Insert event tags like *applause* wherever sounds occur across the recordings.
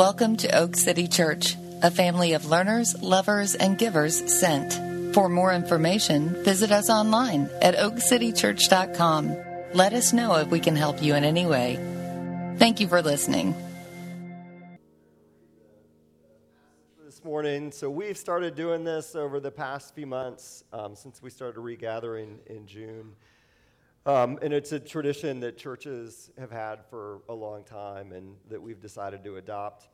Welcome to Oak City Church, a family of learners, lovers, and givers sent. For more information, visit us online at oakcitychurch.com. Let us know if we can help you in any way. Thank you for listening. This morning, so we've started doing this over the past few months um, since we started regathering in June. Um, and it's a tradition that churches have had for a long time and that we've decided to adopt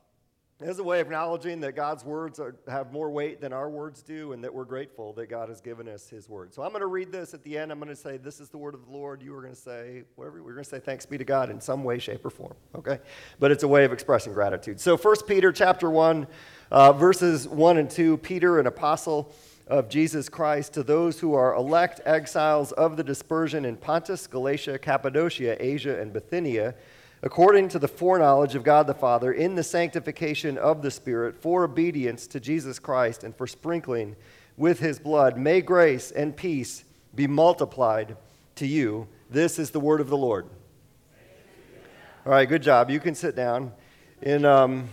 as a way of acknowledging that God's words are, have more weight than our words do and that we're grateful that God has given us his word. So I'm going to read this at the end. I'm going to say, This is the word of the Lord. You are going to say, whatever. We're going to say, Thanks be to God in some way, shape, or form. Okay? But it's a way of expressing gratitude. So 1 Peter chapter 1, uh, verses 1 and 2 Peter, an apostle of Jesus Christ to those who are elect exiles of the dispersion in Pontus, Galatia, Cappadocia, Asia, and Bithynia, according to the foreknowledge of God the Father, in the sanctification of the Spirit, for obedience to Jesus Christ and for sprinkling with his blood. May grace and peace be multiplied to you. This is the word of the Lord. All right, good job. You can sit down. In. Um,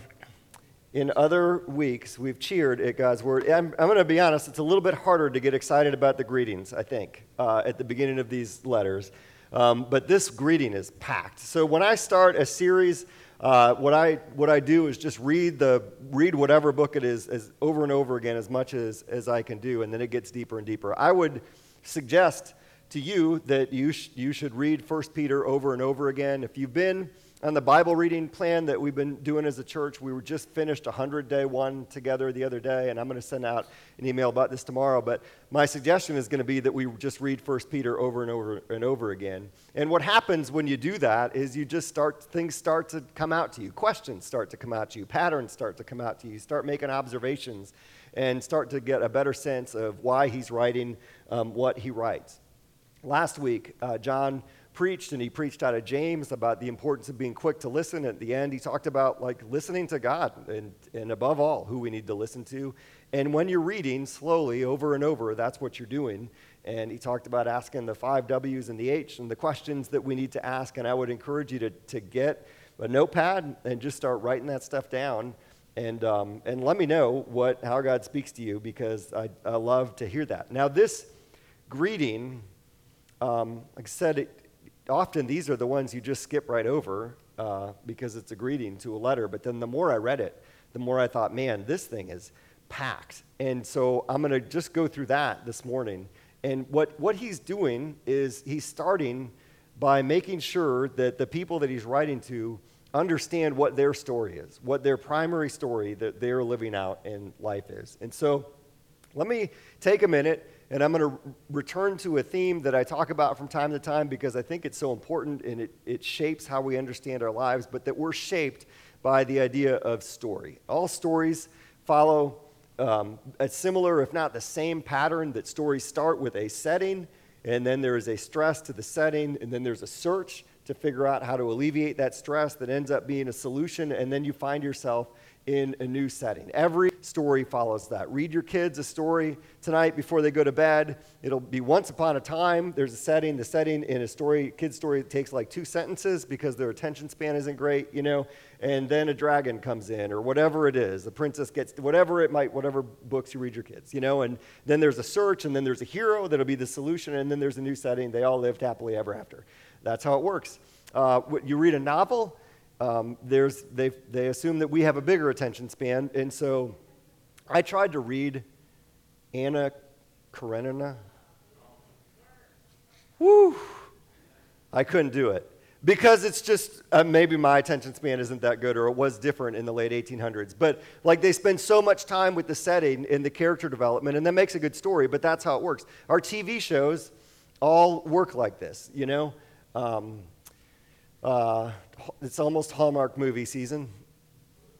in other weeks, we've cheered at God's Word. I'm, I'm going to be honest, it's a little bit harder to get excited about the greetings, I think, uh, at the beginning of these letters. Um, but this greeting is packed. So when I start a series, uh, what, I, what I do is just read, the, read whatever book it is as, over and over again as much as, as I can do, and then it gets deeper and deeper. I would suggest to you that you, sh- you should read 1 Peter over and over again. If you've been on the Bible reading plan that we've been doing as a church. We were just finished a 100 day one together the other day, and I'm going to send out an email about this tomorrow. But my suggestion is going to be that we just read 1 Peter over and over and over again. And what happens when you do that is you just start, things start to come out to you. Questions start to come out to you. Patterns start to come out to you. You start making observations and start to get a better sense of why he's writing um, what he writes. Last week, uh, John preached and he preached out of James about the importance of being quick to listen. At the end, he talked about like listening to God and, and above all, who we need to listen to. And when you're reading slowly over and over, that's what you're doing. And he talked about asking the five W's and the H and the questions that we need to ask. And I would encourage you to, to get a notepad and just start writing that stuff down. And, um, and let me know what, how God speaks to you because I, I love to hear that. Now, this greeting, um, like I said, it, often these are the ones you just skip right over uh, because it's a greeting to a letter. But then the more I read it, the more I thought, man, this thing is packed. And so I'm going to just go through that this morning. And what, what he's doing is he's starting by making sure that the people that he's writing to understand what their story is, what their primary story that they're living out in life is. And so let me take a minute and I'm going to return to a theme that I talk about from time to time because I think it's so important and it, it shapes how we understand our lives, but that we're shaped by the idea of story. All stories follow um, a similar, if not the same pattern, that stories start with a setting, and then there is a stress to the setting, and then there's a search to figure out how to alleviate that stress that ends up being a solution, and then you find yourself in a new setting. Every story follows that. Read your kids a story tonight before they go to bed. It'll be once upon a time. There's a setting. The setting in a story, kid's story, takes like two sentences because their attention span isn't great, you know. And then a dragon comes in, or whatever it is. The princess gets whatever it might, whatever books you read your kids, you know. And then there's a search, and then there's a hero that'll be the solution, and then there's a new setting. They all lived happily ever after. That's how it works. Uh, you read a novel um, there's, they, assume that we have a bigger attention span. And so I tried to read Anna Karenina. Woo! I couldn't do it. Because it's just, uh, maybe my attention span isn't that good, or it was different in the late 1800s. But like they spend so much time with the setting and the character development, and that makes a good story, but that's how it works. Our TV shows all work like this, you know? Um, uh, it's almost Hallmark movie season,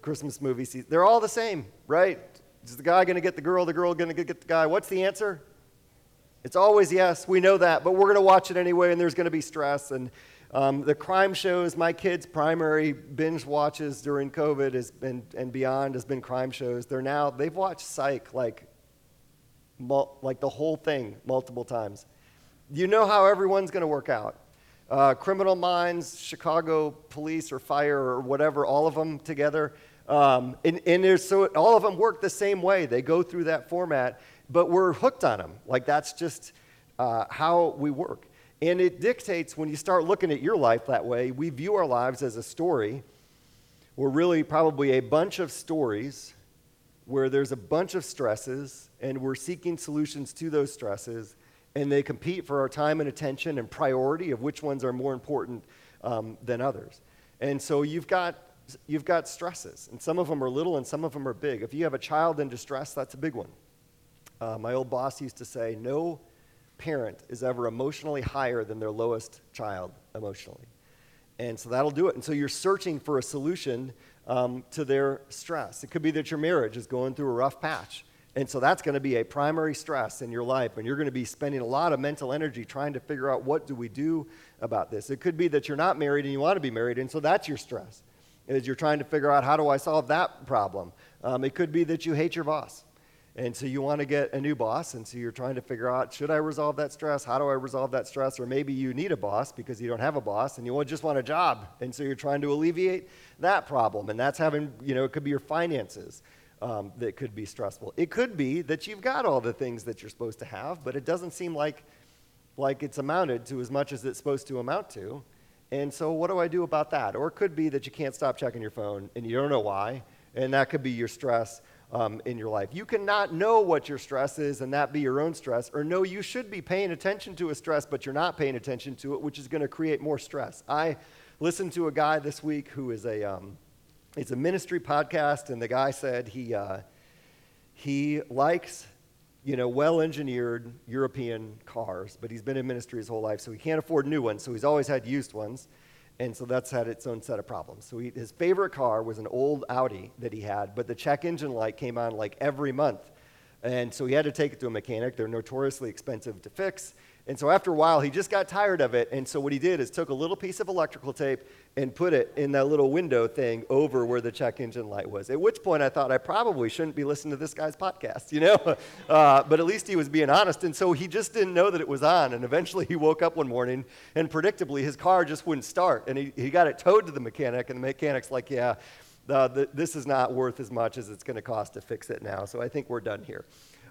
Christmas movie season. They're all the same, right? Is the guy going to get the girl, the girl going to get the guy? What's the answer? It's always yes, we know that, but we're going to watch it anyway, and there's going to be stress. And um, the crime shows, my kids' primary binge watches during COVID has been, and beyond has been crime shows. They're now, they've watched Psych like, like the whole thing multiple times. You know how everyone's going to work out. Uh, criminal Minds, Chicago Police or Fire or whatever, all of them together. Um, and and there's, so all of them work the same way. They go through that format, but we're hooked on them. Like that's just uh, how we work. And it dictates when you start looking at your life that way, we view our lives as a story. We're really probably a bunch of stories where there's a bunch of stresses and we're seeking solutions to those stresses and they compete for our time and attention and priority of which ones are more important um, than others. And so you've got, you've got stresses, and some of them are little and some of them are big. If you have a child in distress, that's a big one. Uh, my old boss used to say, No parent is ever emotionally higher than their lowest child emotionally. And so that'll do it. And so you're searching for a solution um, to their stress. It could be that your marriage is going through a rough patch. And so that's going to be a primary stress in your life, and you're going to be spending a lot of mental energy trying to figure out what do we do about this. It could be that you're not married and you want to be married, and so that's your stress, is you're trying to figure out how do I solve that problem. Um, it could be that you hate your boss, and so you want to get a new boss, and so you're trying to figure out should I resolve that stress? How do I resolve that stress? Or maybe you need a boss because you don't have a boss, and you just want a job, and so you're trying to alleviate that problem, and that's having you know it could be your finances um, that could be stressful. It could be that you've got all the things that you're supposed to have, but it doesn't seem like, like it's amounted to as much as it's supposed to amount to. And so, what do I do about that? Or it could be that you can't stop checking your phone and you don't know why, and that could be your stress um, in your life. You cannot know what your stress is and that be your own stress, or know you should be paying attention to a stress, but you're not paying attention to it, which is going to create more stress. I listened to a guy this week who is a. Um, it's a ministry podcast, and the guy said he, uh, he likes, you know, well-engineered European cars, but he's been in ministry his whole life, so he can't afford new ones, so he's always had used ones, and so that's had its own set of problems. So he, his favorite car was an old Audi that he had, but the check engine light came on like every month, and so he had to take it to a mechanic. They're notoriously expensive to fix, and so after a while, he just got tired of it. And so what he did is took a little piece of electrical tape and put it in that little window thing over where the check engine light was. At which point I thought I probably shouldn't be listening to this guy's podcast, you know? *laughs* Uh, but at least he was being honest. And so he just didn't know that it was on. And eventually he woke up one morning and predictably his car just wouldn't start. And he, he got it towed to the mechanic. And the mechanic's like, yeah, uh, this is not worth as much as it's going to cost to fix it now. So I think we're done here.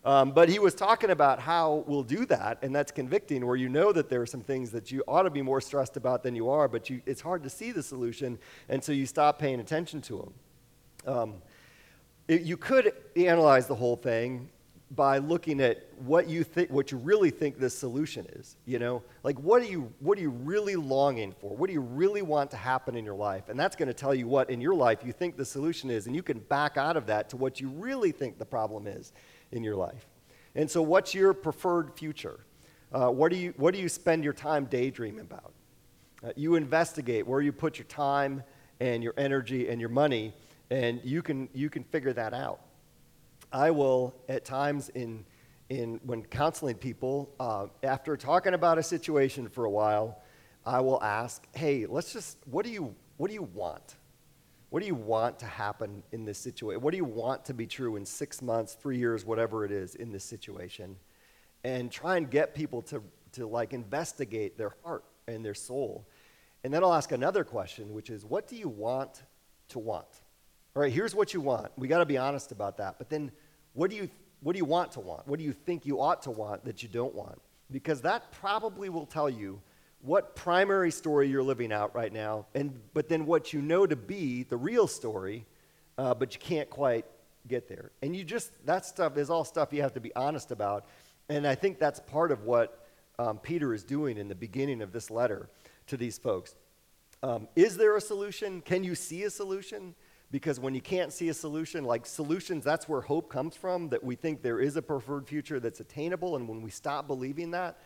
Um, but he was talking about how we'll do that, and that's convicting, where you know that there are some things that you ought to be more stressed about than you are, but you, it's hard to see the solution, and so you stop paying attention to them. Um, it, you could analyze the whole thing by looking at what you think what you really think this solution is you know? Like what are you what are you really longing for? What do you really want to happen in your life? And that's going to tell you what in your life you think the solution is and you can back out of that to what you really think the problem is in your life. And so, what's your preferred future? Uh, what, do you, what do you spend your time daydreaming about? Uh, you investigate where you put your time and your energy and your money, and you can, you can figure that out. I will, at times, in, in, when counseling people, uh, after talking about a situation for a while, I will ask, hey, let's just, what do you, what do you want? What do you want to happen in this situation? What do you want to be true in six months, three years, whatever it is in this situation? And try and get people to, to like investigate their heart and their soul. And then I'll ask another question, which is, what do you want to want? All right, here's what you want. We got to be honest about that. But then, what do you what do you want to want? What do you think you ought to want that you don't want? Because that probably will tell you what primary story you're living out right now, and, but then what you know to be the real story, uh, but you can't quite get there. And you just, that stuff is all stuff you have to be honest about. And I think that's part of what um, Peter is doing in the beginning of this letter to these folks. Um, is there a solution? Can you see a solution? Because when you can't see a solution, like solutions, that's where hope comes from, that we think there is a preferred future that's attainable. And when we stop believing that,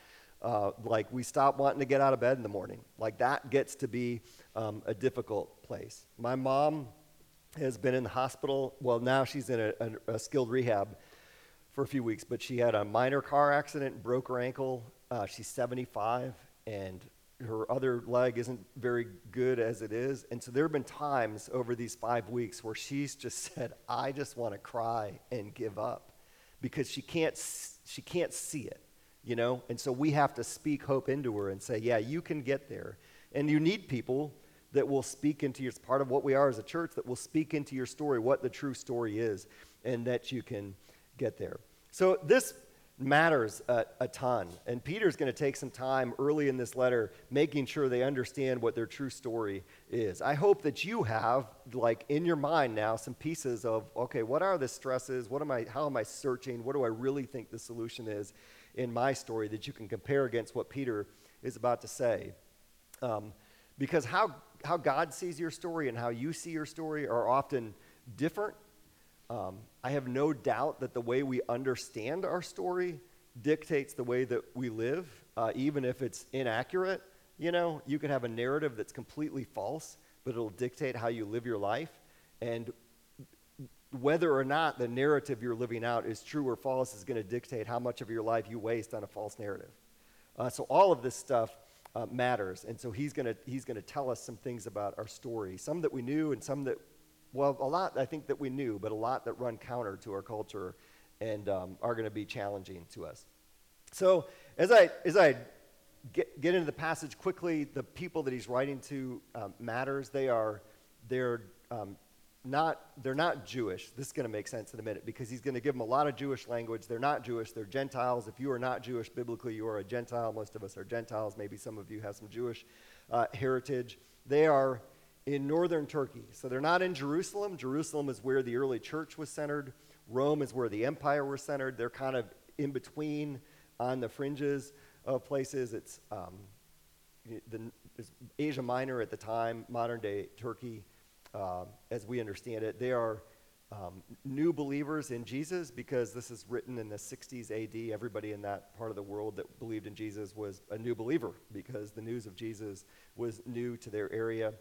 uh, like we stop wanting to get out of bed in the morning. Like that gets to be um, a difficult place. My mom has been in the hospital. Well, now she's in a, a, a, skilled rehab for a few weeks, but she had a minor car accident, broke her ankle. Uh, she's 75, and her other leg isn't very good as it is. And so there have been times over these five weeks where she's just *laughs* said, I just want to cry and give up because she can't, she can't see it you know? And so we have to speak hope into her and say, yeah, you can get there. And you need people that will speak into your it's part of what we are as a church that will speak into your story, what the true story is, and that you can get there. So this matters a, a ton. And Peter's going to take some time early in this letter making sure they understand what their true story is. I hope that you have, like, in your mind now, some pieces of, okay, what are the stresses? What am I, how am I searching? What do I really think the solution is in my story that you can compare against what Peter is about to say? Um, because how, how God sees your story and how you see your story are often different um, I have no doubt that the way we understand our story dictates the way that we live, uh, even if it's inaccurate. You know, you can have a narrative that's completely false, but it'll dictate how you live your life. And whether or not the narrative you're living out is true or false is going to dictate how much of your life you waste on a false narrative. Uh, so all of this stuff uh, matters. And so he's going he's to tell us some things about our story, some that we knew and some that well, a lot I think that we knew, but a lot that run counter to our culture and um, are going to be challenging to us. So as I as I get, get into the passage quickly, the people that he's writing to um, matters. They are they're um, not they're not Jewish. This is going to make sense in a minute because he's going to give them a lot of Jewish language. They're not Jewish. They're Gentiles. If you are not Jewish biblically, you are a Gentile. Most of us are Gentiles. Maybe some of you have some Jewish uh, heritage. They are in northern Turkey. So they're not in Jerusalem. Jerusalem is where the early church was centered, Rome is where the empire was centered. They're kind of in between on the fringes of places. It's, um, the, Asia Minor at the time, modern day Turkey, uh, as we understand it. They are um, new believers in Jesus because this is written in the 60s AD. Everybody in that part of the world that believed in Jesus was a new believer because the news of Jesus was new to their area.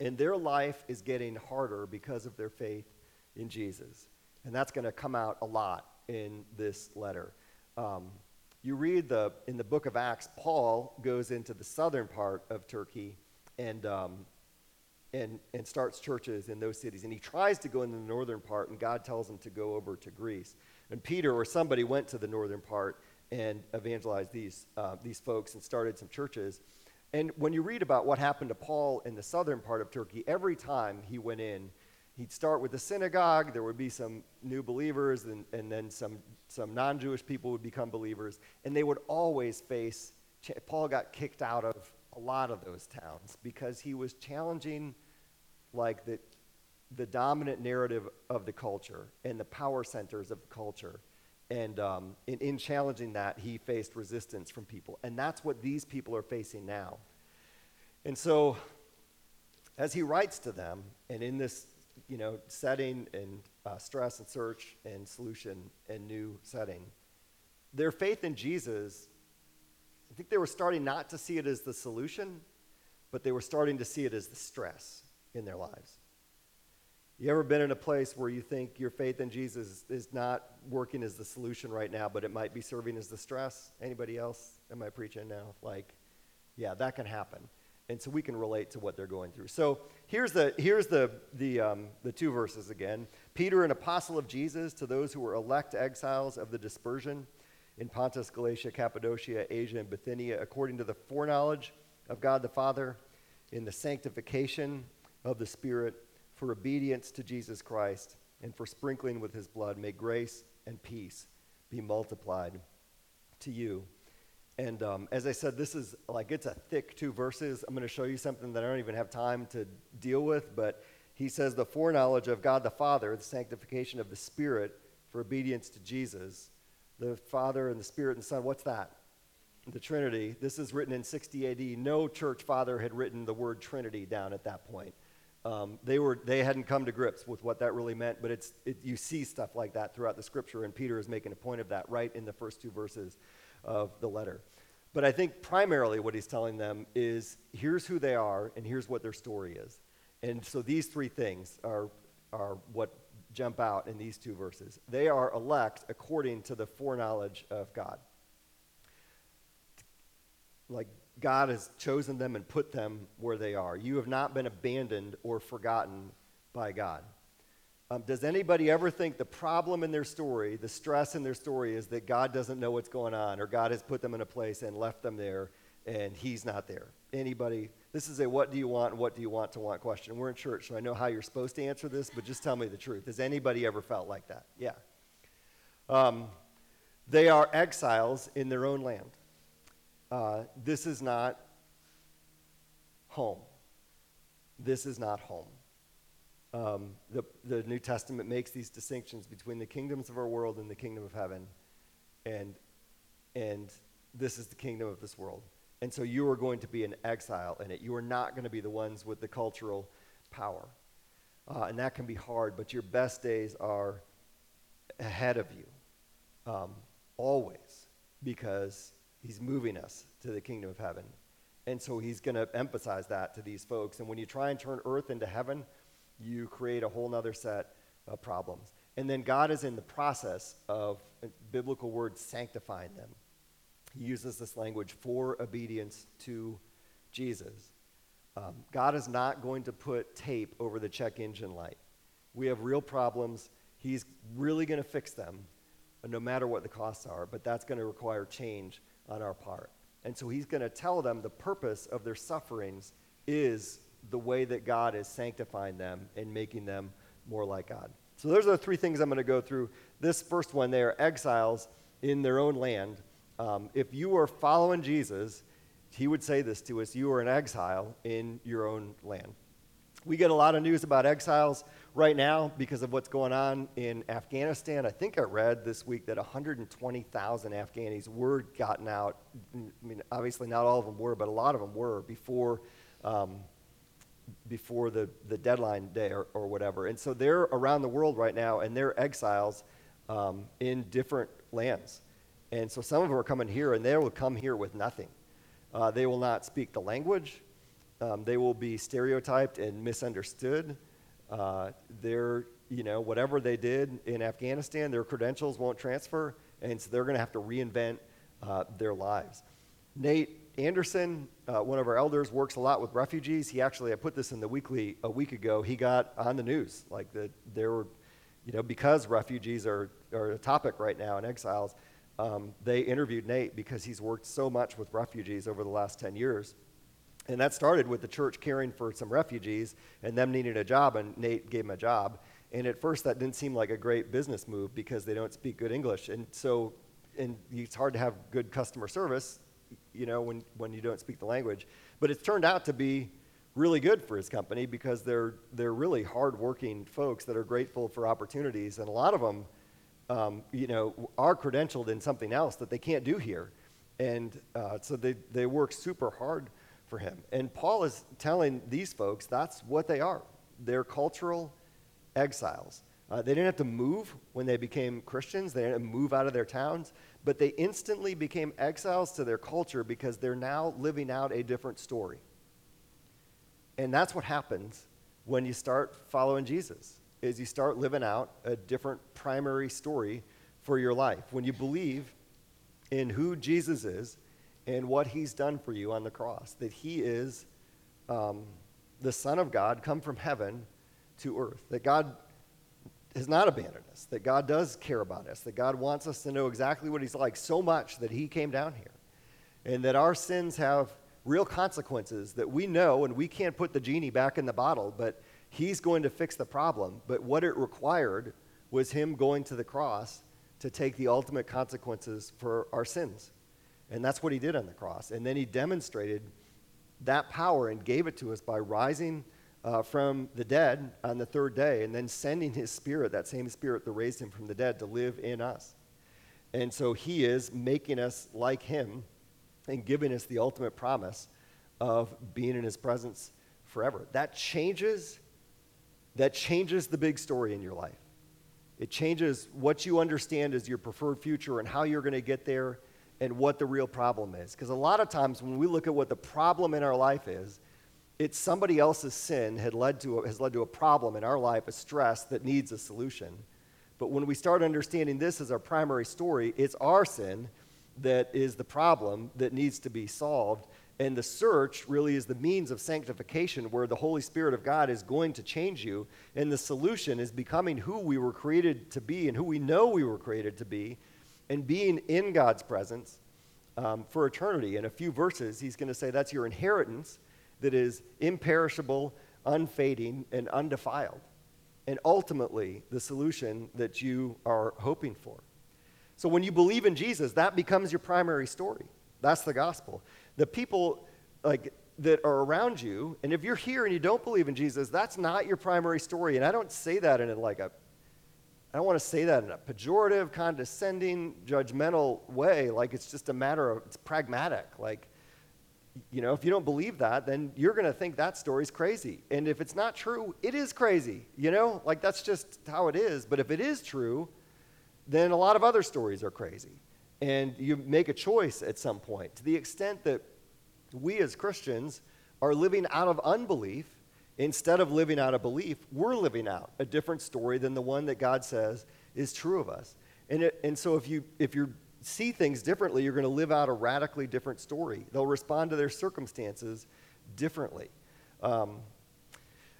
And their life is getting harder because of their faith in Jesus. And that's going to come out a lot in this letter. Um, you read the, in the book of Acts, Paul goes into the southern part of Turkey and, um, and, and starts churches in those cities. And he tries to go in the northern part, and God tells him to go over to Greece. And Peter or somebody went to the northern part and evangelized these, uh, these folks and started some churches. And when you read about what happened to Paul in the southern part of Turkey, every time he went in, he'd start with the synagogue. There would be some new believers, and, and then some, some non Jewish people would become believers. And they would always face, Paul got kicked out of a lot of those towns because he was challenging, like, the, the dominant narrative of the culture and the power centers of the culture. And um, in, in challenging that, he faced resistance from people. And that's what these people are facing now. And so, as he writes to them, and in this you know, setting and uh, stress and search and solution and new setting, their faith in Jesus, I think they were starting not to see it as the solution, but they were starting to see it as the stress in their lives. You ever been in a place where you think your faith in Jesus is not working as the solution right now, but it might be serving as the stress? Anybody else? Am I preaching now? Like, yeah, that can happen. And so we can relate to what they're going through. So here's the, here's the, the, um, the two verses again. Peter, an apostle of Jesus, to those who were elect exiles of the dispersion in Pontus, Galatia, Cappadocia, Asia, and Bithynia, according to the foreknowledge of God the Father, in the sanctification of the Spirit for obedience to Jesus Christ and for sprinkling with his blood. May grace and peace be multiplied to you. And um, as I said, this is like it's a thick two verses. I'm going to show you something that I don't even have time to deal with, but he says the foreknowledge of God the Father, the sanctification of the Spirit for obedience to Jesus. The Father and the Spirit and the Son, what's that? The Trinity. This is written in 60 AD. No church father had written the word Trinity down at that point. Um, they, were, they hadn't come to grips with what that really meant, but it's, it, you see stuff like that throughout the scripture, and Peter is making a point of that right in the first two verses of the letter. But I think primarily what he's telling them is here's who they are, and here's what their story is. And so these three things are, are what jump out in these two verses. They are elect according to the foreknowledge of God. Like God has chosen them and put them where they are. You have not been abandoned or forgotten by God. Um, does anybody ever think the problem in their story, the stress in their story, is that God doesn't know what's going on or God has put them in a place and left them there and He's not there? Anybody This is a what do you want what do you want to want question. We're in church, so I know how you're supposed to answer this, but just tell me the truth. Has anybody ever felt like that? Yeah. Um, they are exiles in their own land. Uh, this is not home. This is not home. Um, the, the New Testament makes these distinctions between the kingdoms of our world and the kingdom of heaven. And, and this is the kingdom of this world. And so you are going to be an exile in it. You are not going to be the ones with the cultural power. Uh, and that can be hard, but your best days are ahead of you, um, always, because he's moving us to the kingdom of heaven. And so he's going to emphasize that to these folks. And when you try and turn earth into heaven, you create a whole other set of problems. And then God is in the process of, biblical word, sanctifying them. He uses this language for obedience to Jesus. Um, God is not going to put tape over the check engine light. We have real problems. He's really going to fix them, no matter what the costs are, but that's going to require change on our part. And so he's going to tell them the purpose of their sufferings is the way that God is sanctifying them and making them more like God. So those are the three things I'm going to go through. This first one, they are exiles in their own land. Um, if you are following Jesus, he would say this to us you are an exile in your own land. We get a lot of news about exiles right now because of what's going on in Afghanistan. I think I read this week that 120,000 Afghanis were gotten out. I mean, obviously, not all of them were, but a lot of them were before. Um, before the, the deadline day or, or whatever. And so they're around the world right now, and they're exiles um, in different lands. And so some of them are coming here, and they will come here with nothing. Uh, they will not speak the language. Um, they will be stereotyped and misunderstood. Uh, they're, you know, whatever they did in Afghanistan, their credentials won't transfer, and so they're going to have to reinvent uh, their lives. Nate Anderson, uh, one of our elders, works a lot with refugees. He actually, I put this in the weekly a week ago. He got on the news, like that there were, you know, because refugees are, are a topic right now in exiles um, they interviewed Nate because he's worked so much with refugees over the last 10 years. And that started with the church caring for some refugees and them needing a job, and Nate gave him a job. And at first, that didn't seem like a great business move because they don't speak good English. And so, and it's hard to have good customer service, you know, when, when you don't speak the language. But it's turned out to be really good for his company because they're, they're really hardworking folks that are grateful for opportunities. And a lot of them, um, you know, are credentialed in something else that they can't do here. And uh, so they, they work super hard for him. And Paul is telling these folks that's what they are. They're cultural exiles. Uh, they didn't have to move when they became Christians, they didn't move out of their towns, but they instantly became exiles to their culture because they're now living out a different story. And that's what happens when you start following Jesus is you start living out a different primary story for your life. When you believe in who Jesus is and what he's done for you on the cross, that he is um, the Son of God come from heaven to earth, that God has not abandoned us, that God does care about us, that God wants us to know exactly what he's like so much that he came down here, and that our sins have real consequences that we know and we can't put the genie back in the bottle, but He's going to fix the problem, but what it required was him going to the cross to take the ultimate consequences for our sins. And that's what he did on the cross. And then he demonstrated that power and gave it to us by rising uh, from the dead on the third day and then sending his spirit, that same spirit that raised him from the dead, to live in us. And so he is making us like him and giving us the ultimate promise of being in his presence forever. That changes that changes the big story in your life. It changes what you understand as your preferred future and how you're going to get there and what the real problem is. Because a lot of times when we look at what the problem in our life is, it's somebody else's sin had led to has led to a problem in our life, a stress that needs a solution. But when we start understanding this as our primary story, it's our sin that is the problem that needs to be solved. And the search really is the means of sanctification where the Holy Spirit of God is going to change you. And the solution is becoming who we were created to be and who we know we were created to be and being in God's presence um, for eternity. In a few verses, he's going to say that's your inheritance that is imperishable, unfading, and undefiled. And ultimately, the solution that you are hoping for. So when you believe in Jesus, that becomes your primary story. That's the gospel. The people like that are around you, and if you're here and you don't believe in Jesus, that's not your primary story. And I don't say that in a, like a I don't want to say that in a pejorative, condescending, judgmental way. Like it's just a matter of, it's pragmatic. Like, you know, if you don't believe that, then you're going to think that story's crazy. And if it's not true, it is crazy. You know, like that's just how it is. But if it is true, then a lot of other stories are crazy. And you make a choice at some point. To the extent that we as Christians are living out of unbelief, Instead of living out of belief, we're living out a different story than the one that God says is true of us. And, it, and so if you, if you see things differently, you're going to live out a radically different story. They'll respond to their circumstances differently. Um,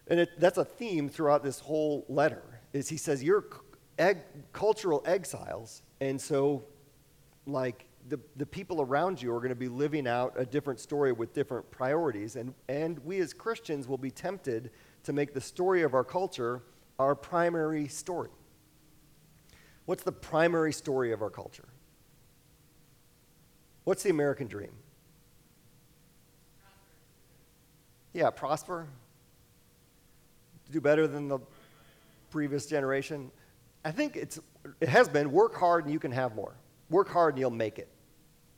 and it, that's a theme throughout this whole letter is he says you're cultural exiles and so like the, the people around you are going to be living out a different story with different priorities. And, and we as Christians will be tempted to make the story of our culture our primary story. What's the primary story of our culture? What's the American dream? Yeah, prosper. Do better than the previous generation. I think it's, it has been work hard and you can have more. Work hard and you'll make it.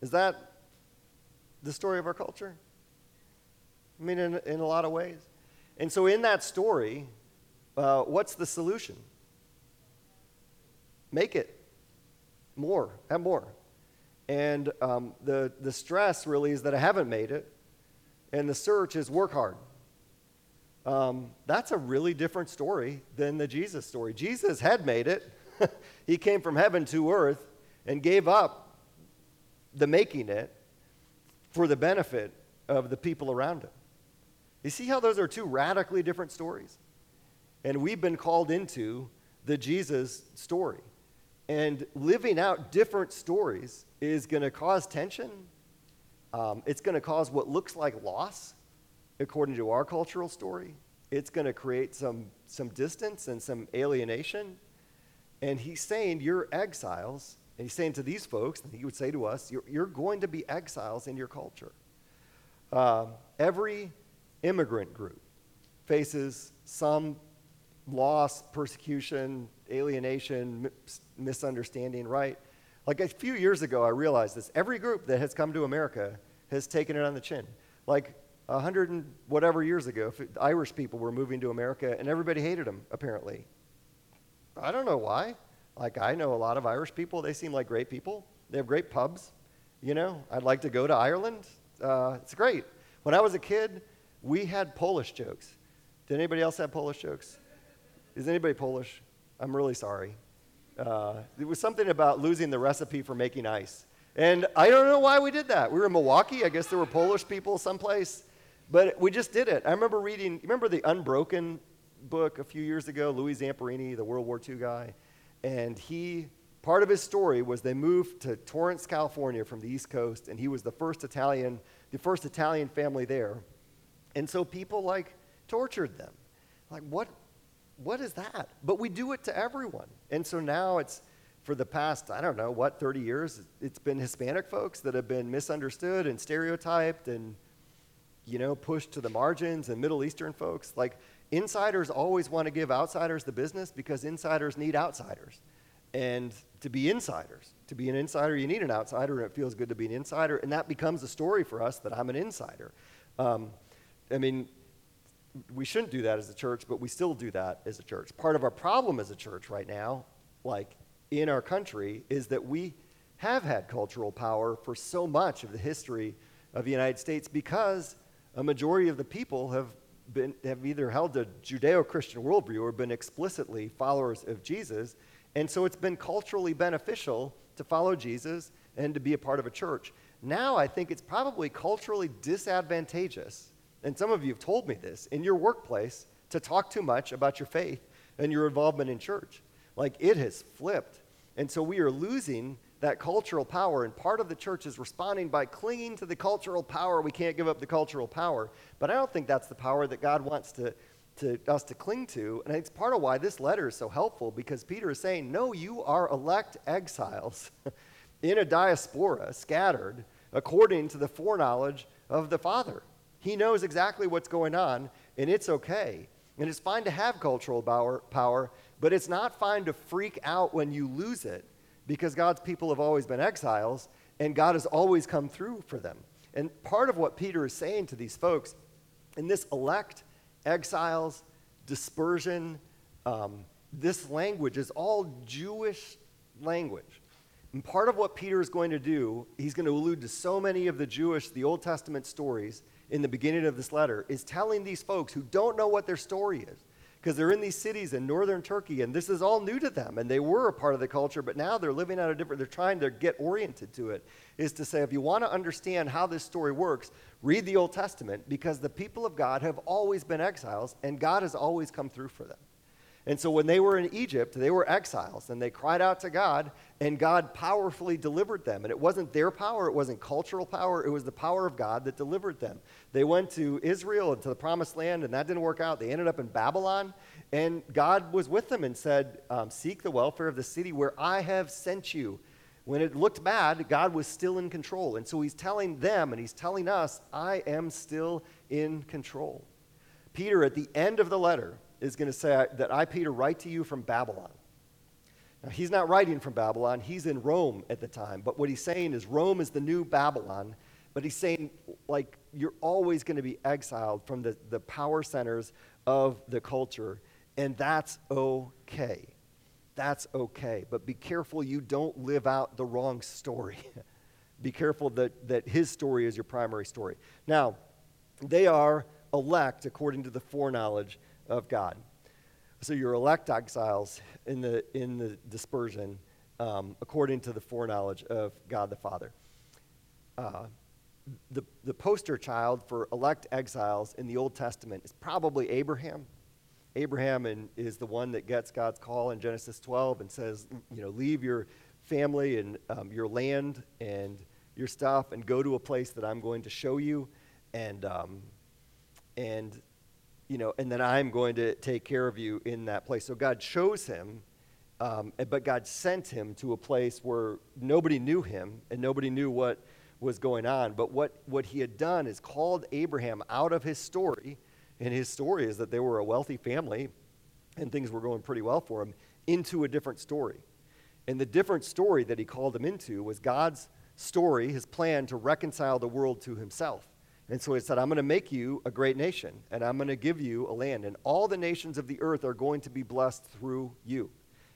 Is that the story of our culture? I mean, in, in a lot of ways. And so, in that story, uh, what's the solution? Make it more, have more. And um, the, the stress really is that I haven't made it, and the search is work hard. Um, that's a really different story than the Jesus story. Jesus had made it, *laughs* he came from heaven to earth and gave up the making it for the benefit of the people around him. You see how those are two radically different stories? And we've been called into the Jesus story. And living out different stories is going to cause tension. Um, it's going to cause what looks like loss, according to our cultural story. It's going to create some, some distance and some alienation. And he's saying, You're exiles and he's saying to these folks, and he would say to us, You're, you're going to be exiles in your culture. Uh, every immigrant group faces some loss, persecution, alienation, misunderstanding, right? Like a few years ago, I realized this. Every group that has come to America has taken it on the chin. Like a hundred and whatever years ago, Irish people were moving to America, and everybody hated them, apparently. I don't know why. Like, I know a lot of Irish people. They seem like great people. They have great pubs. You know, I'd like to go to Ireland. Uh, it's great. When I was a kid, we had Polish jokes. Did anybody else have Polish jokes? Is anybody Polish? I'm really sorry. Uh, it was something about losing the recipe for making ice. And I don't know why we did that. We were in Milwaukee. I guess there were Polish people someplace. But we just did it. I remember reading, remember the Unbroken book a few years ago? Louis Zamperini, the World War II guy. And he, part of his story was they moved to Torrance, California from the East Coast, and he was the first Italian, the first Italian family there. And so people like tortured them. Like, what, what is that? But we do it to everyone. And so now it's, for the past, I don't know, what, 30 years, it's been Hispanic folks that have been misunderstood and stereotyped and, you know, pushed to the margins and Middle Eastern folks. Like, insiders always want to give outsiders the business because insiders need outsiders. And to be insiders, to be an insider, you need an outsider, and it feels good to be an insider. And that becomes a story for us that I'm an insider. Um, I mean, we shouldn't do that as a church, but we still do that as a church. Part of our problem as a church right now, like in our country, is that we have had cultural power for so much of the history of the United States because a majority of the people have been, have either held a Judeo Christian worldview or been explicitly followers of Jesus. And so it's been culturally beneficial to follow Jesus and to be a part of a church. Now I think it's probably culturally disadvantageous, and some of you have told me this, in your workplace to talk too much about your faith and your involvement in church. Like it has flipped. And so we are losing that cultural power. And part of the church is responding by clinging to the cultural power. We can't give up the cultural power. But I don't think that's the power that God wants to, to us to cling to. And it's part of why this letter is so helpful because Peter is saying, no, you are elect exiles *laughs* in a diaspora, scattered, according to the foreknowledge of the Father. He knows exactly what's going on, and it's okay. And it's fine to have cultural power, power, but it's not fine to freak out when you lose it because God's people have always been exiles, and God has always come through for them. And part of what Peter is saying to these folks in this elect, exiles, dispersion, um, this language is all Jewish language. And part of what Peter is going to do, he's going to allude to so many of the Jewish, the Old Testament stories in the beginning of this letter, is telling these folks who don't know what their story is, because they're in these cities in northern Turkey, and this is all new to them, and they were a part of the culture, but now they're living out a different, they're trying to get oriented to it, is to say, if you want to understand how this story works, read the Old Testament, because the people of God have always been exiles, and God has always come through for them. And so when they were in Egypt, they were exiles and they cried out to God, and God powerfully delivered them. And it wasn't their power, it wasn't cultural power, it was the power of God that delivered them. They went to Israel and to the promised land, and that didn't work out. They ended up in Babylon, and God was with them and said, um, Seek the welfare of the city where I have sent you. When it looked bad, God was still in control. And so he's telling them and he's telling us, I am still in control. Peter, at the end of the letter, is going to say that I, Peter, write to you from Babylon. Now, he's not writing from Babylon, he's in Rome at the time. But what he's saying is Rome is the new Babylon. But he's saying, like, you're always going to be exiled from the, the power centers of the culture. And that's okay. That's okay. But be careful you don't live out the wrong story. *laughs* be careful that, that his story is your primary story. Now, they are elect according to the foreknowledge of God. So you're elect exiles in the, in the dispersion um, according to the foreknowledge of God the Father. Uh, the, the poster child for elect exiles in the Old Testament is probably Abraham. Abraham in, is the one that gets God's call in Genesis 12 and says, you know, leave your family and um, your land and your stuff and go to a place that I'm going to show you. And, um, and you know, and then I'm going to take care of you in that place. So God chose him, um, but God sent him to a place where nobody knew him and nobody knew what was going on. But what, what he had done is called Abraham out of his story, and his story is that they were a wealthy family and things were going pretty well for him, into a different story. And the different story that he called him into was God's story, his plan to reconcile the world to himself. And so he said, I'm going to make you a great nation, and I'm going to give you a land, and all the nations of the earth are going to be blessed through you.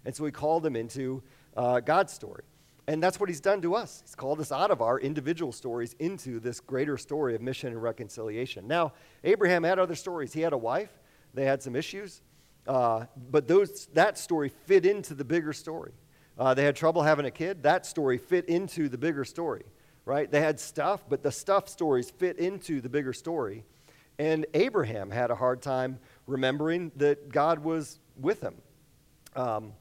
And so he called them into uh, God's story. And that's what he's done to us. He's called us out of our individual stories into this greater story of mission and reconciliation. Now, Abraham had other stories. He had a wife, they had some issues, uh, but those, that story fit into the bigger story. Uh, they had trouble having a kid. That story fit into the bigger story right? They had stuff, but the stuff stories fit into the bigger story. And Abraham had a hard time remembering that God was with him. Um,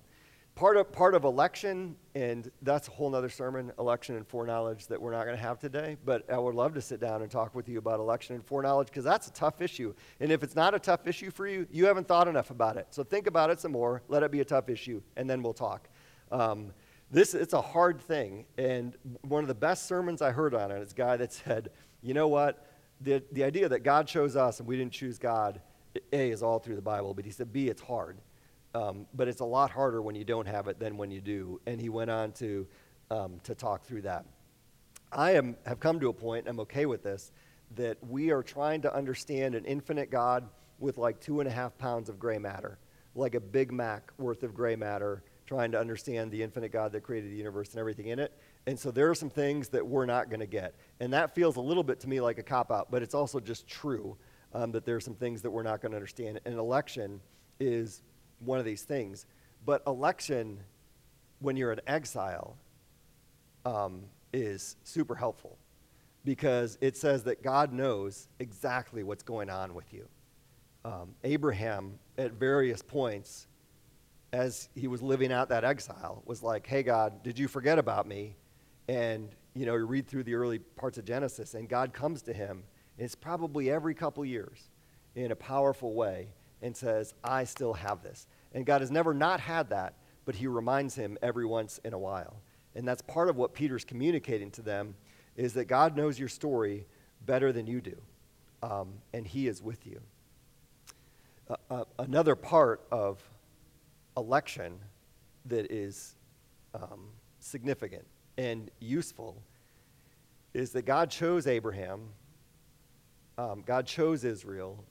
part, of, part of election, and that's a whole other sermon, election and foreknowledge, that we're not going to have today. But I would love to sit down and talk with you about election and foreknowledge because that's a tough issue. And if it's not a tough issue for you, you haven't thought enough about it. So think about it some more, let it be a tough issue, and then we'll talk. Um, this it's a hard thing and one of the best sermons i heard on it is a guy that said you know what? The, the idea that god chose us and we didn't choose god a is all through the bible but he said b it's hard. Um, but it's a lot harder when you don't have it than when you do. And he went on to um, to talk through that. I am have come to a point i'm okay with this that we are trying to understand an infinite god with like two and a half pounds of gray matter like a big mac worth of gray matter trying to understand the infinite God that created the universe and everything in it. And so there are some things that we're not going to get. And that feels a little bit to me like a cop out, but it's also just true um, that there are some things that we're not going to understand. And election is one of these things. But election, when you're in exile, um, is super helpful because it says that God knows exactly what's going on with you. Um, Abraham, at various points, as he was living out that exile, was like, hey, God, did you forget about me? And, you know, you read through the early parts of Genesis, and God comes to him, and it's probably every couple years in a powerful way, and says, I still have this. And God has never not had that, but he reminds him every once in a while. And that's part of what Peter's communicating to them is that God knows your story better than you do, um, and he is with you. Uh, uh, another part of election that is um, significant and useful is that God chose Abraham, um, God chose Israel,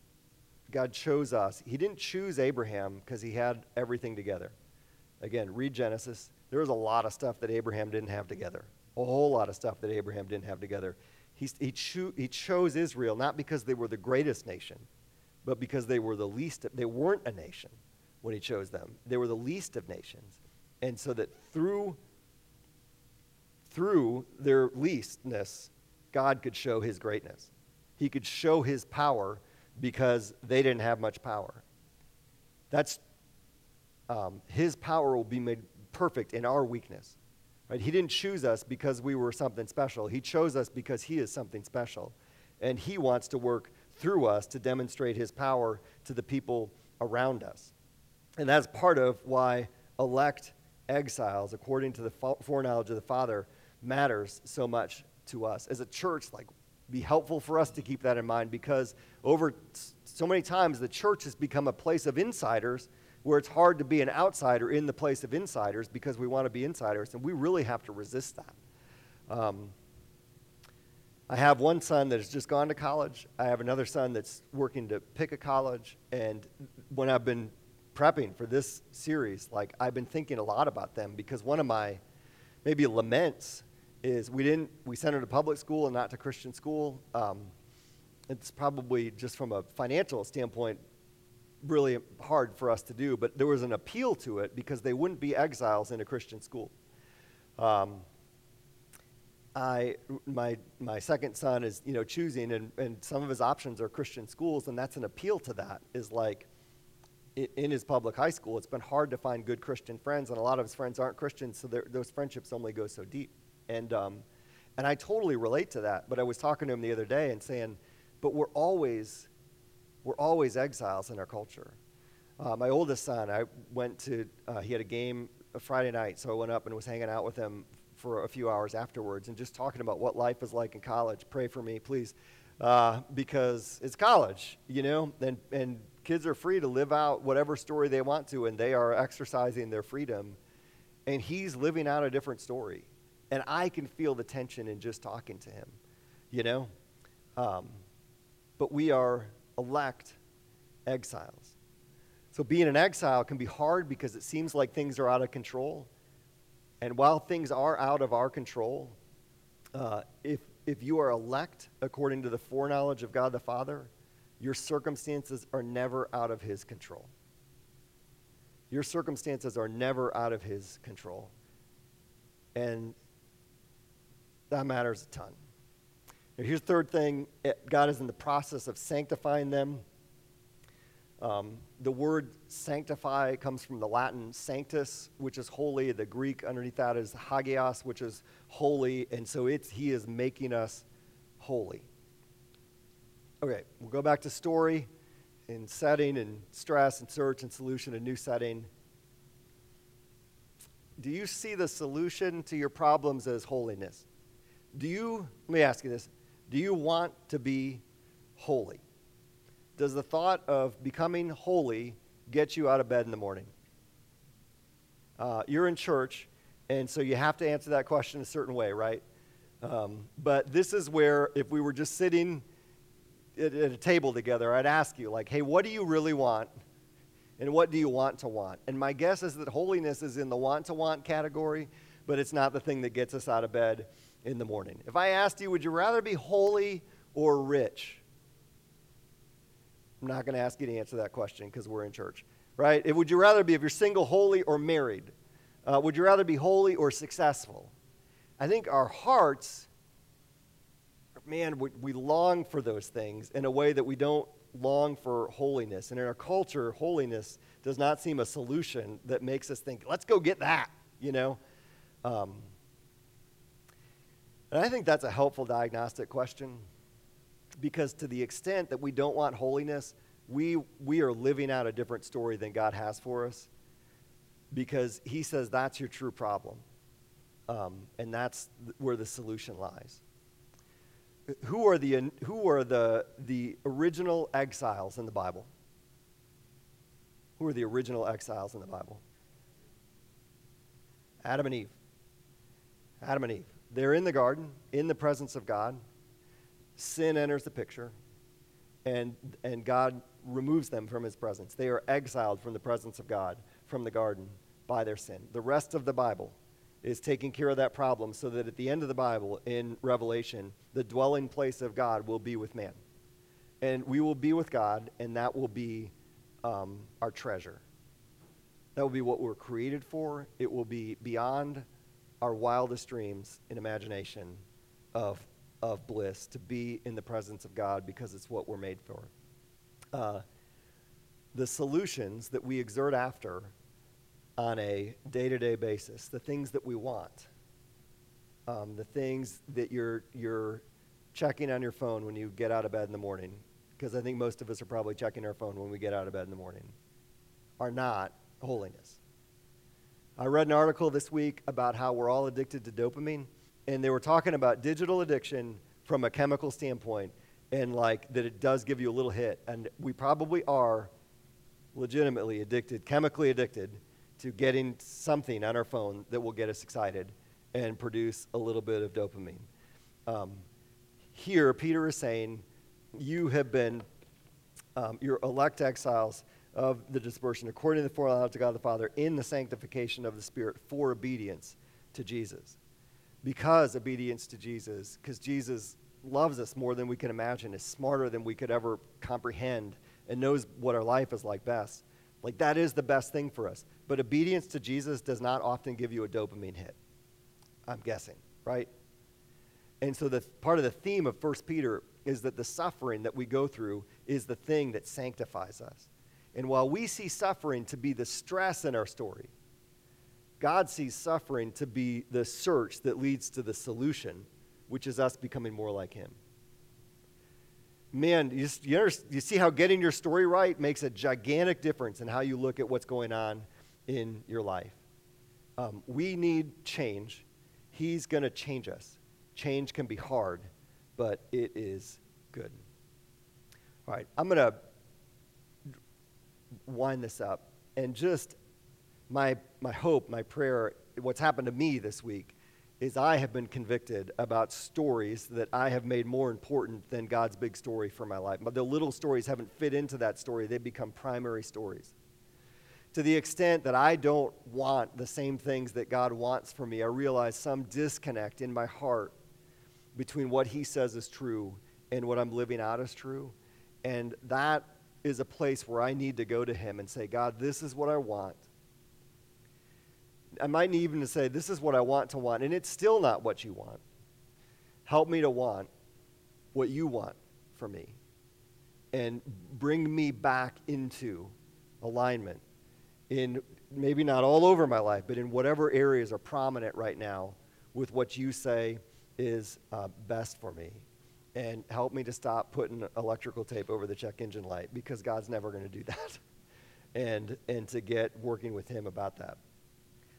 God chose us. He didn't choose Abraham because he had everything together. Again, read Genesis. There was a lot of stuff that Abraham didn't have together, a whole lot of stuff that Abraham didn't have together. He, he, cho- he chose Israel not because they were the greatest nation, but because they were the least. They weren't a nation when he chose them. They were the least of nations. And so that through through their leastness, God could show his greatness. He could show his power because they didn't have much power. That's um, his power will be made perfect in our weakness. Right? He didn't choose us because we were something special. He chose us because he is something special. And he wants to work through us to demonstrate his power to the people around us. And that's part of why elect exiles, according to the foreknowledge of the Father, matters so much to us. As a church, like, be helpful for us to keep that in mind because over so many times the church has become a place of insiders where it's hard to be an outsider in the place of insiders because we want to be insiders, and we really have to resist that. Um, I have one son that has just gone to college. I have another son that's working to pick a college. And when I've been prepping for this series, like I've been thinking a lot about them because one of my maybe laments is we didn't we sent her to public school and not to Christian school. Um, it's probably just from a financial standpoint really hard for us to do, but there was an appeal to it because they wouldn't be exiles in a Christian school. Um, I, my, my second son is, you know, choosing, and, and some of his options are Christian schools, and that's an appeal to that. Is like, in his public high school, it's been hard to find good Christian friends, and a lot of his friends aren't Christians, so those friendships only go so deep. And, um, and I totally relate to that. But I was talking to him the other day and saying, but we're always, we're always exiles in our culture. Uh, my oldest son, I went to, uh, he had a game a Friday night, so I went up and was hanging out with him for a few hours afterwards and just talking about what life is like in college. Pray for me, please, uh, because it's college, you know, and, and kids are free to live out whatever story they want to, and they are exercising their freedom. And he's living out a different story. And I can feel the tension in just talking to him, you know? Um, but we are elect exiles. So being an exile can be hard because it seems like things are out of control. And while things are out of our control, uh, if, if you are elect according to the foreknowledge of God the Father, your circumstances are never out of His control. Your circumstances are never out of His control. And that matters a ton. Now, here's the third thing God is in the process of sanctifying them. Um, the word sanctify comes from the Latin sanctus, which is holy. The Greek underneath that is hagios, which is holy. And so it's, he is making us holy. Okay, we'll go back to story and setting and stress and search and solution and new setting. Do you see the solution to your problems as holiness? Do you, let me ask you this, do you want to be holy? Does the thought of becoming holy get you out of bed in the morning? Uh, you're in church, and so you have to answer that question a certain way, right? Um, but this is where, if we were just sitting at, a table together, I'd ask you, like, hey, what do you really want? And what do you want to want? And my guess is that holiness is in the want to want category, but it's not the thing that gets us out of bed in the morning. If I asked you, would you rather be holy or rich? I'm not going to ask you to answer that question because we're in church, right? Would you rather be, if you're single, holy or married? Uh, would you rather be holy or successful? I think our hearts, man, we, we long for those things in a way that we don't long for holiness. And in our culture, holiness, does not seem a solution that makes us think, let's go get that, you know? Um, and I think that's a helpful diagnostic question because to the extent that we don't want holiness, we, we are living out a different story than God has for us because He says that's your true problem. Um, and that's where the solution lies. Who are the, who are the, the original exiles in the Bible? Who are the original exiles in the Bible? Adam and Eve. Adam and Eve. They're in the garden, in the presence of God. Sin enters the picture, and, and God removes them from his presence. They are exiled from the presence of God, from the garden, by their sin. The rest of the Bible is taking care of that problem so that at the end of the Bible, in Revelation, the dwelling place of God will be with man. And we will be with God, and that will be um, our treasure. That will be what we're created for. It will be beyond our wildest dreams and imagination of, of bliss to be in the presence of God because it's what we're made for. Uh, the solutions that we exert after on a day to day basis, the things that we want, um, the things that you're, you're checking on your phone when you get out of bed in the morning, because I think most of us are probably checking our phone when we get out of bed in the morning, are not holiness. I read an article this week about how we're all addicted to dopamine, and they were talking about digital addiction from a chemical standpoint, and like that it does give you a little hit. And we probably are legitimately addicted, chemically addicted, to getting something on our phone that will get us excited and produce a little bit of dopamine. Um, here, Peter is saying, You have been, um, you're elect exiles of the dispersion, according to the foreknowledge of God the Father, in the sanctification of the Spirit for obedience to Jesus. Because obedience to Jesus, because Jesus loves us more than we can imagine, is smarter than we could ever comprehend, and knows what our life is like best. Like, that is the best thing for us. But obedience to Jesus does not often give you a dopamine hit. I'm guessing, right? And so, the part of the theme of 1 Peter is that the suffering that we go through is the thing that sanctifies us. And while we see suffering to be the stress in our story, God sees suffering to be the search that leads to the solution, which is us becoming more like Him. Man, you, you, you see how getting your story right makes a gigantic difference in how you look at what's going on in your life. Um, we need change. He's going to change us. Change can be hard, but it is good. All right, I'm going to wind this up. And just my, my hope, my prayer, what's happened to me this week is I have been convicted about stories that I have made more important than God's big story for my life. But the little stories haven't fit into that story, they become primary stories. To the extent that I don't want the same things that God wants for me, I realize some disconnect in my heart between what He says is true and what I'm living out is true. And that is a place where I need to go to Him and say, God, this is what I want. I might need even to say, this is what I want to want, and it's still not what you want. Help me to want what you want for me. And bring me back into alignment in maybe not all over my life, but in whatever areas are prominent right now with what you say is uh, best for me and help me to stop putting electrical tape over the check engine light because God's never going to do *laughs* that. and, and to get working with Him about that.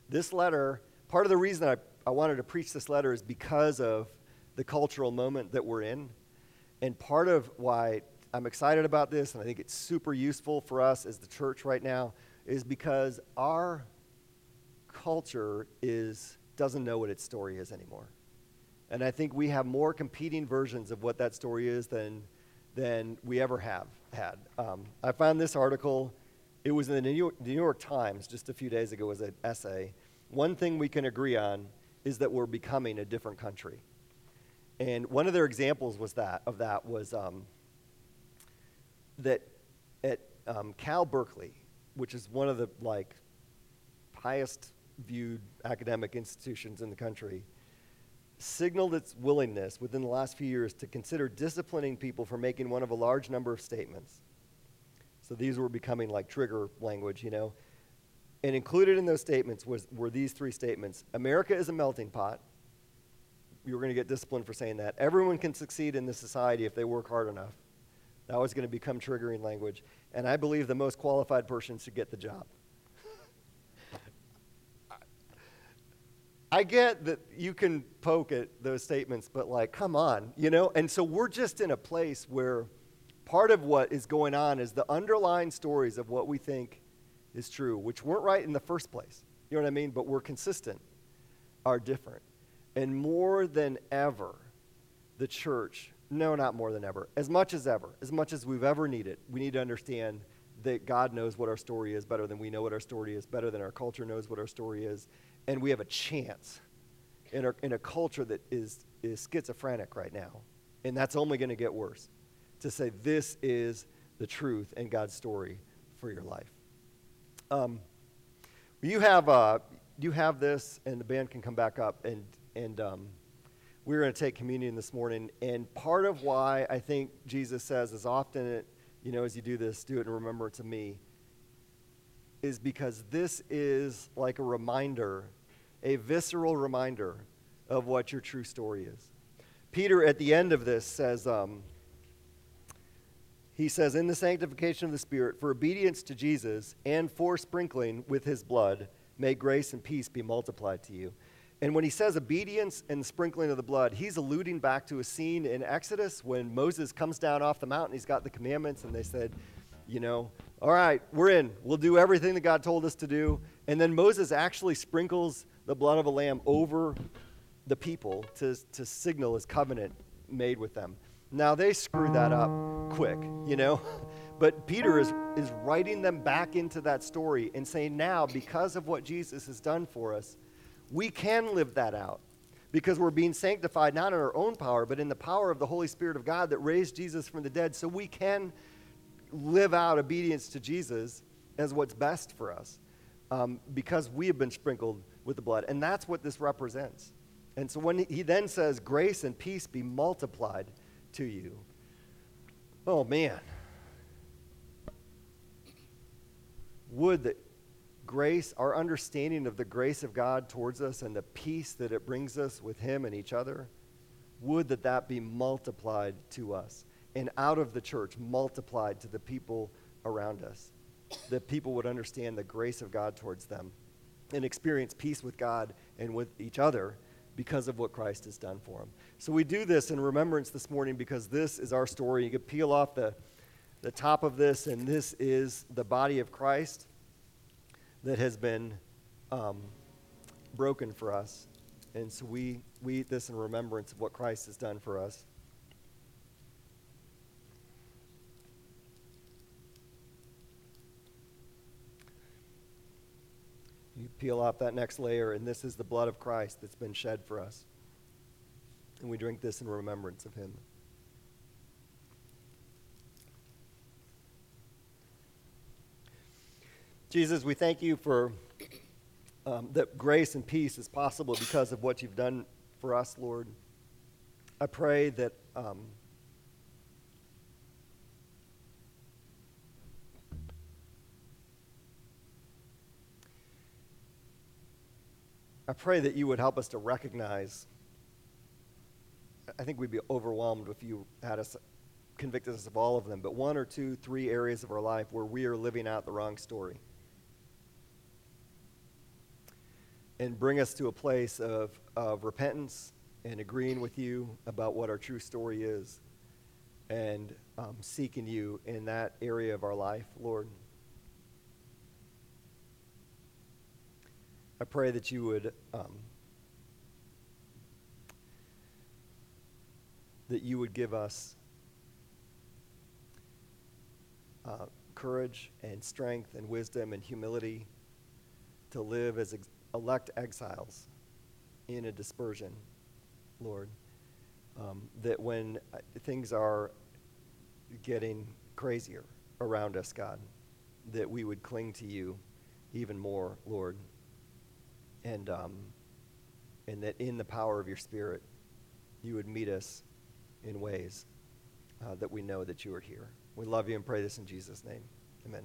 This letter, part of the reason I, I wanted to preach this letter is because of the cultural moment that we're in. And part of why I'm excited about this, and I think it's super useful for us as the church right now, is because our culture is, doesn't know what its story is anymore. And I think we have more competing versions of what that story is than, than we ever have had. Um, I found this article, it was in the New York, New York Times just a few days ago, as an essay. One thing we can agree on is that we're becoming a different country. And one of their examples was that, of that was um, that at um, Cal Berkeley, which is one of the like highest viewed academic institutions in the country, signaled its willingness within the last few years to consider disciplining people for making one of a large number of statements. So these were becoming like trigger language, you know. And included in those statements was, were these three statements America is a melting pot. You were going to get disciplined for saying that. Everyone can succeed in this society if they work hard enough. That was going to become triggering language. And I believe the most qualified person should get the job. I get that you can poke at those statements, but like, come on, you know? And so we're just in a place where part of what is going on is the underlying stories of what we think is true, which weren't right in the first place. You know what I mean? But we're consistent, are different. And more than ever, the church, no, not more than ever, as much as ever, as much as we've ever needed, we need to understand that God knows what our story is better than we know what our story is, better than our culture knows what our story is. And we have a chance in, our, in a culture that is, is schizophrenic right now. And that's only going to get worse to say this is the truth and God's story for your life. Um, you have uh, you have this, and the band can come back up, and and um, we're going to take communion this morning. And part of why I think Jesus says as often, it, you know, as you do this, do it in remembrance of me, is because this is like a reminder, a visceral reminder of what your true story is. Peter, at the end of this, says, um, he says, In the sanctification of the Spirit, for obedience to Jesus and for sprinkling with his blood, may grace and peace be multiplied to you. And when he says obedience and sprinkling of the blood, he's alluding back to a scene in Exodus when Moses comes down off the mountain. He's got the commandments, and they said, you know, all right, we're in. We'll do everything that God told us to do. And then Moses actually sprinkles the blood of a lamb over the people to, to signal his covenant made with them. Now they screw that up quick, you know? *laughs* But Peter is, is writing them back into that story and saying, now, because of what Jesus has done for us, we can live that out because we're being sanctified not in our own power, but in the power of the Holy Spirit of God that raised Jesus from the dead. So we can live out obedience to Jesus as what's best for us um, because we have been sprinkled with the blood. And that's what this represents. And so when he then says, Grace and peace be multiplied to you, oh man. Would that grace, our understanding of the grace of God towards us and the peace that it brings us with Him and each other, would that that be multiplied to us and out of the church multiplied to the people around us. That people would understand the grace of God towards them and experience peace with God and with each other because of what Christ has done for them. So we do this in remembrance this morning because this is our story. You could peel off the, the top of this, and this is the body of Christ that has been um, broken for us. And so we, we eat this in remembrance of what Christ has done for us. Peel off that next layer, and this is the blood of Christ that's been shed for us. And we drink this in remembrance of him. Jesus, we thank you for um, that grace and peace is possible because of what you've done for us, Lord. I pray that. Um, I pray that you would help us to recognize. I think we'd be overwhelmed if you had us convict us of all of them, but one or two, three areas of our life where we are living out the wrong story. And bring us to a place of, of repentance and agreeing with you about what our true story is and um, seeking you in that area of our life, Lord. I pray that you would um, that you would give us uh, courage and strength and wisdom and humility to live as ex- elect exiles in a dispersion, Lord. Um, that when uh, things are getting crazier around us, God, that we would cling to you even more, Lord and, um, and that in the power of your Spirit, you would meet us in ways uh, that we know that you are here. We love you and pray this in Jesus' name. Amen.